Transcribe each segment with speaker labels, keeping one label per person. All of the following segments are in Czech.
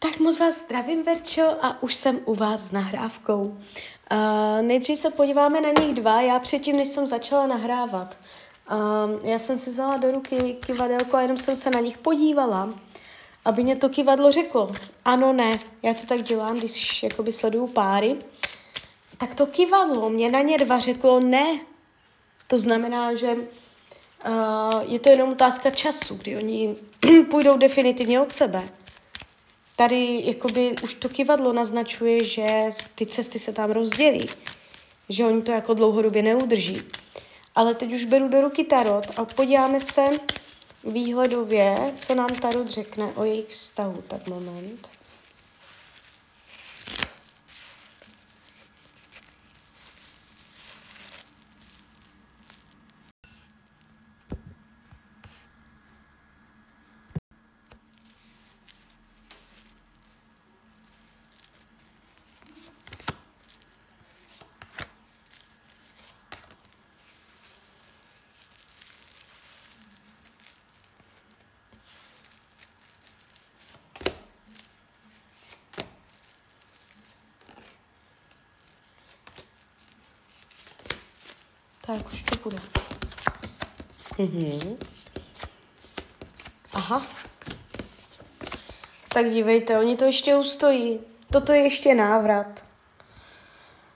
Speaker 1: Tak moc vás zdravím, Verčo, a už jsem u vás s nahrávkou. Uh, nejdřív se podíváme na nich dva, já předtím, než jsem začala nahrávat. Uh, já jsem si vzala do ruky kivadelko a jenom jsem se na nich podívala, aby mě to kivadlo řeklo. Ano, ne, já to tak dělám, když jakoby sleduju páry. Tak to kivadlo mě na ně dva řeklo ne. To znamená, že uh, je to jenom otázka času, kdy oni půjdou definitivně od sebe tady jakoby už to kivadlo naznačuje, že ty cesty se tam rozdělí, že oni to jako dlouhodobě neudrží. Ale teď už beru do ruky tarot a podíváme se výhledově, co nám tarot řekne o jejich vztahu. Tak moment. Tak už to bude. Mhm. Aha. Tak dívejte, oni to ještě ustojí. Toto je ještě návrat.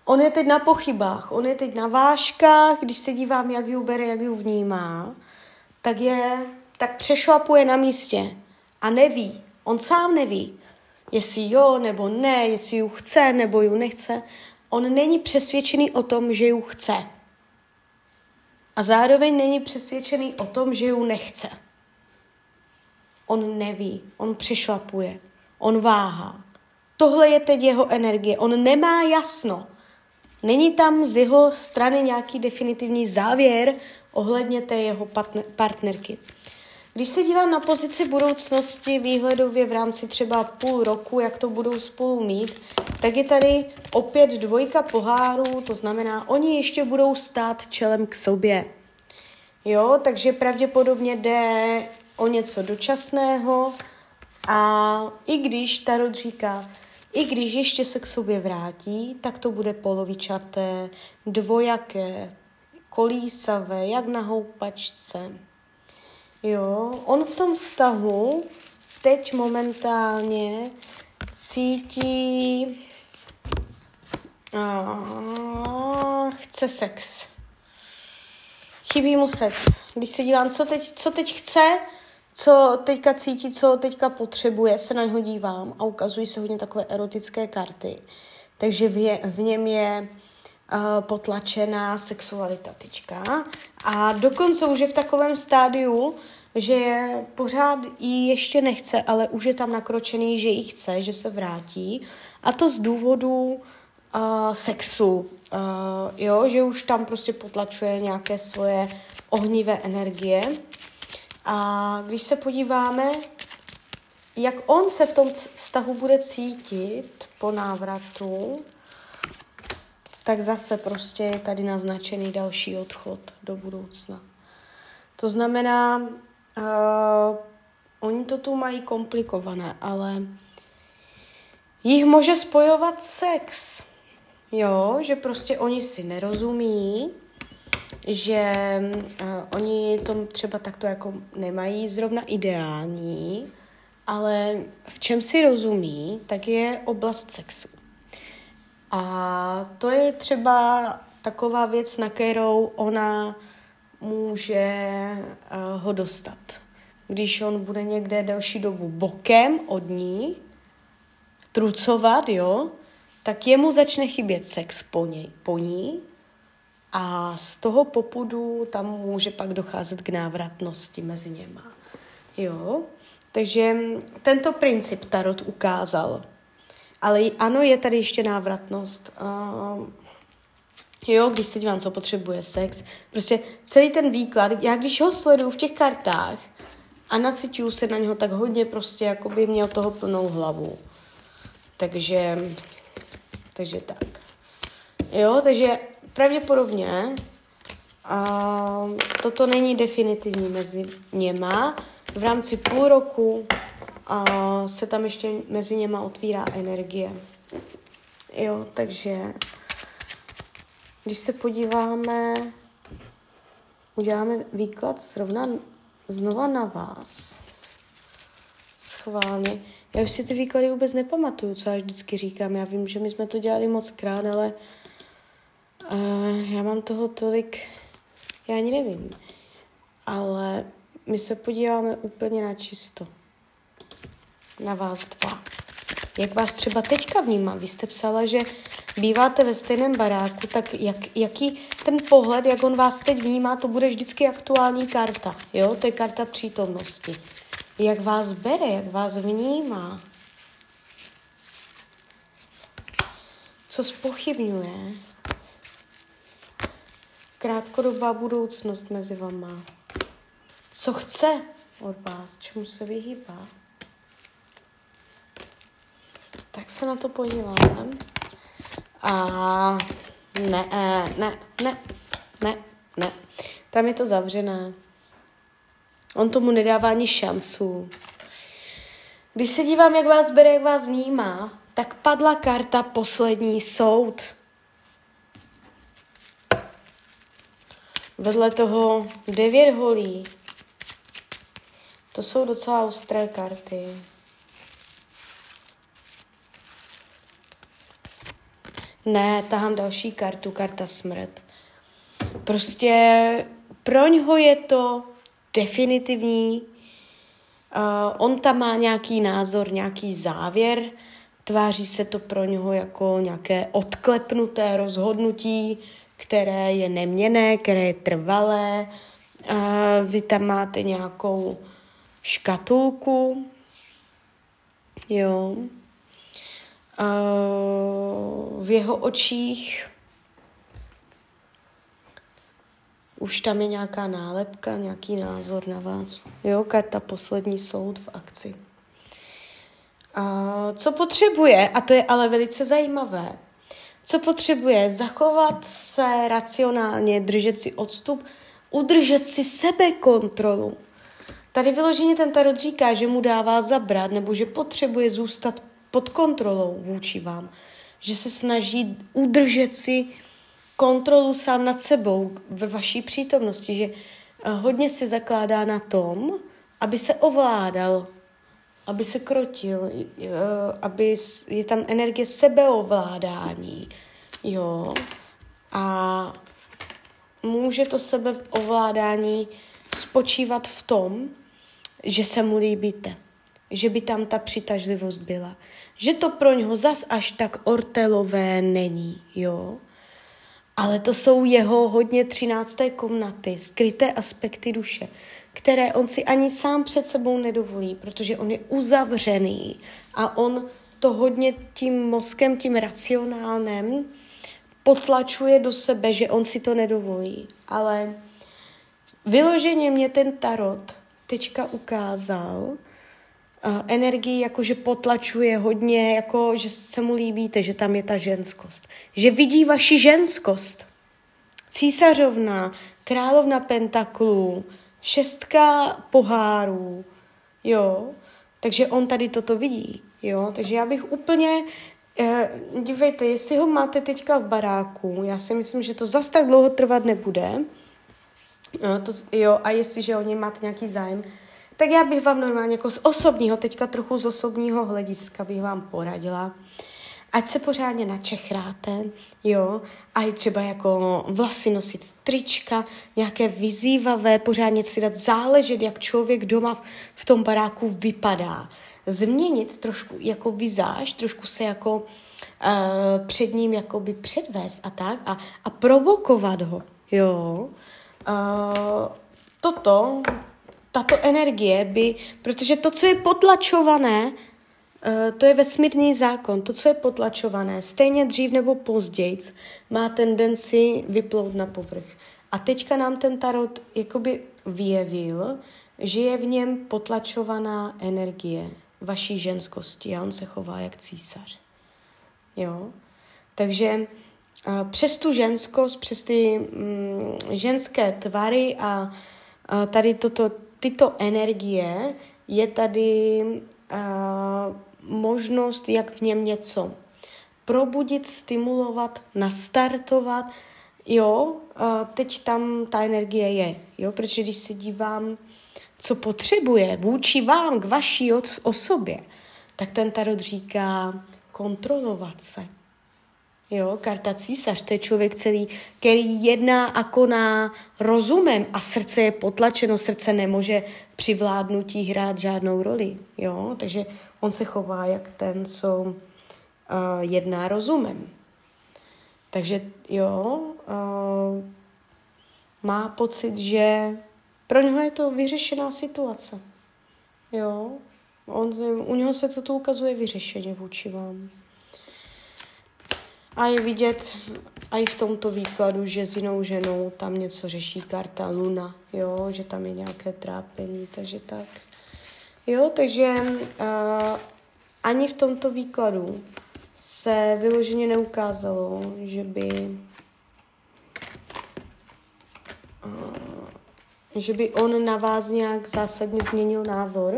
Speaker 1: On je teď na pochybách, on je teď na váškách, když se dívám, jak ji bere, jak ji vnímá, tak je, tak přešlapuje na místě a neví, on sám neví, jestli jo nebo ne, jestli ji chce nebo ji nechce. On není přesvědčený o tom, že ji chce a zároveň není přesvědčený o tom, že ju nechce. On neví, on přešlapuje, on váhá. Tohle je teď jeho energie, on nemá jasno. Není tam z jeho strany nějaký definitivní závěr ohledně té jeho partnerky. Když se dívám na pozici budoucnosti výhledově v rámci třeba půl roku, jak to budou spolu mít, tak je tady opět dvojka pohárů, to znamená, oni ještě budou stát čelem k sobě. Jo, takže pravděpodobně jde o něco dočasného a i když Tarot říká, i když ještě se k sobě vrátí, tak to bude polovičaté, dvojaké, kolísavé, jak na houpačce. Jo, on v tom vztahu teď momentálně cítí a, chce sex. Chybí mu sex. Když se dívám, co teď, co teď chce, co teďka cítí, co teďka potřebuje, se na něho dívám a ukazují se hodně takové erotické karty. Takže v, je, v něm je potlačená sexualita teďka. A dokonce už je v takovém stádiu, že pořád ji ještě nechce, ale už je tam nakročený, že ji chce, že se vrátí. A to z důvodu uh, sexu, uh, jo, že už tam prostě potlačuje nějaké svoje ohnivé energie. A když se podíváme, jak on se v tom vztahu bude cítit po návratu, tak zase prostě je tady naznačený další odchod do budoucna. To znamená, uh, oni to tu mají komplikované, ale jich může spojovat sex. Jo, že prostě oni si nerozumí, že uh, oni to třeba takto jako nemají zrovna ideální, ale v čem si rozumí, tak je oblast sexu. A to je třeba taková věc, na kterou ona může uh, ho dostat. Když on bude někde delší dobu bokem od ní, trucovat, jo, tak jemu začne chybět sex po, něj, po ní a z toho popudu tam může pak docházet k návratnosti mezi něma. Jo? Takže tento princip Tarot ukázal. Ale ano, je tady ještě návratnost. Uh, jo, když se dívám, co potřebuje sex. Prostě celý ten výklad, já když ho sleduju v těch kartách a nacituju se na něho, tak hodně prostě jako by měl toho plnou hlavu. Takže, takže tak. Jo, takže pravděpodobně a toto není definitivní mezi něma. V rámci půl roku a se tam ještě mezi něma otvírá energie. Jo, takže když se podíváme, uděláme výklad zrovna znova na vás. Schválně. Já už si ty výklady vůbec nepamatuju, co já vždycky říkám. Já vím, že my jsme to dělali moc krát, ale uh, já mám toho tolik, já ani nevím. Ale my se podíváme úplně na čisto. Na vás dva. Jak vás třeba teďka vnímá? Vy jste psala, že býváte ve stejném baráku, tak jak, jaký ten pohled, jak on vás teď vnímá, to bude vždycky aktuální karta. Jo, to je karta přítomnosti. Jak vás bere, jak vás vnímá. Co spochybňuje? Krátkodobá budoucnost mezi vama. Co chce od vás, čemu se vyhýbá. Tak se na to podíváme. A ne, eh, ne, ne, ne, ne. Tam je to zavřené. On tomu nedává ani šancu. Když se dívám, jak vás bere, jak vás vnímá, tak padla karta poslední soud. Vedle toho devět holí. To jsou docela ostré karty. Ne, tahám další kartu, karta smrt. Prostě pro něho je to definitivní. Uh, on tam má nějaký názor, nějaký závěr, tváří se to pro něho jako nějaké odklepnuté rozhodnutí, které je neměné, které je trvalé. Uh, vy tam máte nějakou škatulku, jo, v jeho očích už tam je nějaká nálepka, nějaký názor na vás. Jo, karta poslední soud v akci. A co potřebuje, a to je ale velice zajímavé, co potřebuje, zachovat se racionálně, držet si odstup, udržet si sebekontrolu. Tady vyloženě ten tarot říká, že mu dává zabrat, nebo že potřebuje zůstat pod kontrolou vůči vám. Že se snaží udržet si kontrolu sám nad sebou ve vaší přítomnosti, že eh, hodně se zakládá na tom, aby se ovládal, aby se krotil, eh, aby je tam energie sebeovládání, jo. A může to sebeovládání spočívat v tom, že se mu líbíte že by tam ta přitažlivost byla. Že to pro něho zas až tak ortelové není, jo. Ale to jsou jeho hodně třinácté komnaty, skryté aspekty duše, které on si ani sám před sebou nedovolí, protože on je uzavřený a on to hodně tím mozkem, tím racionálním potlačuje do sebe, že on si to nedovolí. Ale vyloženě mě ten tarot teďka ukázal, energii, jako že potlačuje hodně, jako že se mu líbíte, že tam je ta ženskost. Že vidí vaši ženskost. Císařovna, královna pentaklů, šestka pohárů, jo. Takže on tady toto vidí, jo. Takže já bych úplně, eh, dívejte, jestli ho máte teďka v baráku, já si myslím, že to zas tak dlouho trvat nebude, No, to, jo, a jestliže o něj máte nějaký zájem, tak já bych vám normálně jako z osobního, teďka trochu z osobního hlediska bych vám poradila, ať se pořádně načechráte, jo, a i třeba jako vlasy nosit trička, nějaké vyzývavé, pořádně si dát záležet, jak člověk doma v tom baráku vypadá. Změnit trošku jako vizáž, trošku se jako uh, před ním jakoby předvést a tak a, a provokovat ho, jo. Uh, toto tato energie by, protože to, co je potlačované, eh, to je vesmírný zákon. To, co je potlačované, stejně dřív nebo později, má tendenci vyplout na povrch. A teďka nám ten tarot jakoby vyjevil, že je v něm potlačovaná energie vaší ženskosti a on se chová jak císař. Jo? Takže uh, přes tu ženskost, přes ty mm, ženské tvary a uh, tady toto tyto energie je tady uh, možnost, jak v něm něco probudit, stimulovat, nastartovat. Jo, uh, teď tam ta energie je, jo, protože když se dívám, co potřebuje vůči vám, k vaší osobě, tak ten tarot říká kontrolovat se. Jo, karta císař, to je člověk celý, který jedná a koná rozumem a srdce je potlačeno, srdce nemůže při vládnutí hrát žádnou roli. Jo, takže on se chová jak ten, co uh, jedná rozumem. Takže jo, uh, má pocit, že pro něho je to vyřešená situace. Jo, on, u něho se toto ukazuje vyřešeně vůči vám. A je vidět a i v tomto výkladu, že s jinou ženou tam něco řeší karta Luna, jo, že tam je nějaké trápení, takže tak. Jo, takže uh, ani v tomto výkladu se vyloženě neukázalo, že by uh, že by on na vás nějak zásadně změnil názor,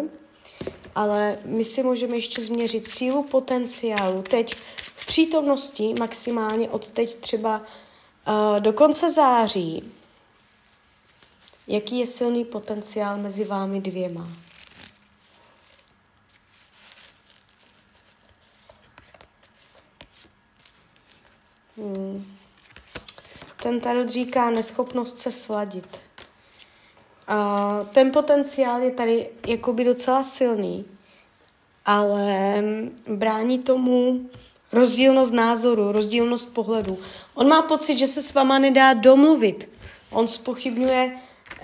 Speaker 1: ale my si můžeme ještě změřit sílu potenciálu teď v přítomnosti maximálně od teď třeba uh, do konce září, jaký je silný potenciál mezi vámi dvěma. Hmm. Ten tarot říká neschopnost se sladit. Ten potenciál je tady jakoby docela silný, ale brání tomu rozdílnost názoru, rozdílnost pohledu. On má pocit, že se s váma nedá domluvit. On spochybňuje,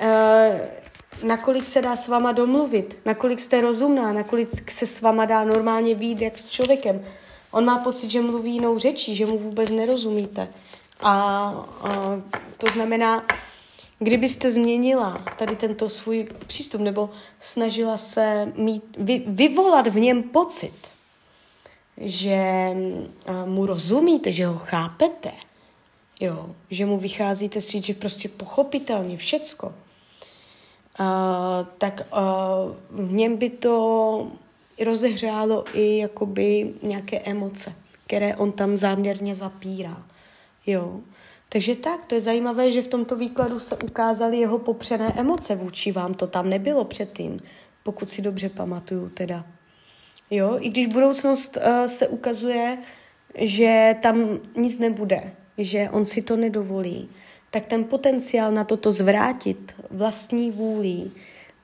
Speaker 1: uh, nakolik se dá s váma domluvit, nakolik jste rozumná, nakolik se s váma dá normálně být jak s člověkem. On má pocit, že mluví jinou řečí, že mu vůbec nerozumíte. A uh, to znamená, kdybyste změnila tady tento svůj přístup nebo snažila se mít, vy, vyvolat v něm pocit, že mu rozumíte, že ho chápete, jo, že mu vycházíte si, že prostě pochopitelně všecko, uh, tak uh, v něm by to rozehřálo i jakoby nějaké emoce, které on tam záměrně zapírá. Jo. Takže tak, to je zajímavé, že v tomto výkladu se ukázaly jeho popřené emoce vůči vám. To tam nebylo předtím, pokud si dobře pamatuju teda. Jo, i když budoucnost uh, se ukazuje, že tam nic nebude, že on si to nedovolí, tak ten potenciál na toto zvrátit vlastní vůlí,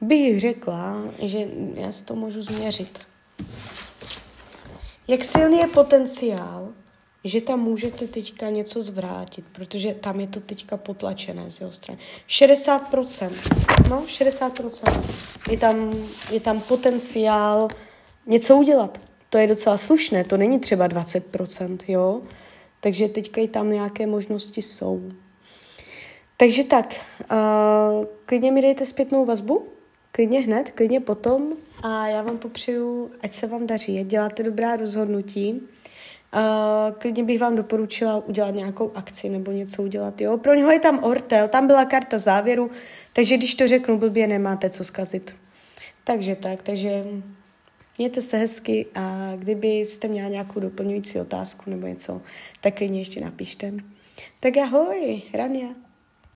Speaker 1: bych řekla, že já si to můžu změřit. Jak silný je potenciál, že tam můžete teďka něco zvrátit, protože tam je to teďka potlačené z jeho strany. 60%, no 60%. Je tam, je tam potenciál něco udělat. To je docela slušné, to není třeba 20%, jo? Takže teďka i tam nějaké možnosti jsou. Takže tak, uh, klidně mi dejte zpětnou vazbu, klidně hned, klidně potom a já vám popřeju, ať se vám daří, ať děláte dobrá rozhodnutí. Uh, klidně bych vám doporučila udělat nějakou akci nebo něco udělat. Jo? Pro něho je tam ortel, tam byla karta závěru, takže když to řeknu blbě, nemáte co zkazit. Takže tak, takže Mějte se hezky a kdybyste měla nějakou doplňující otázku nebo něco, tak klidně ještě napište. Tak ahoj, Rania.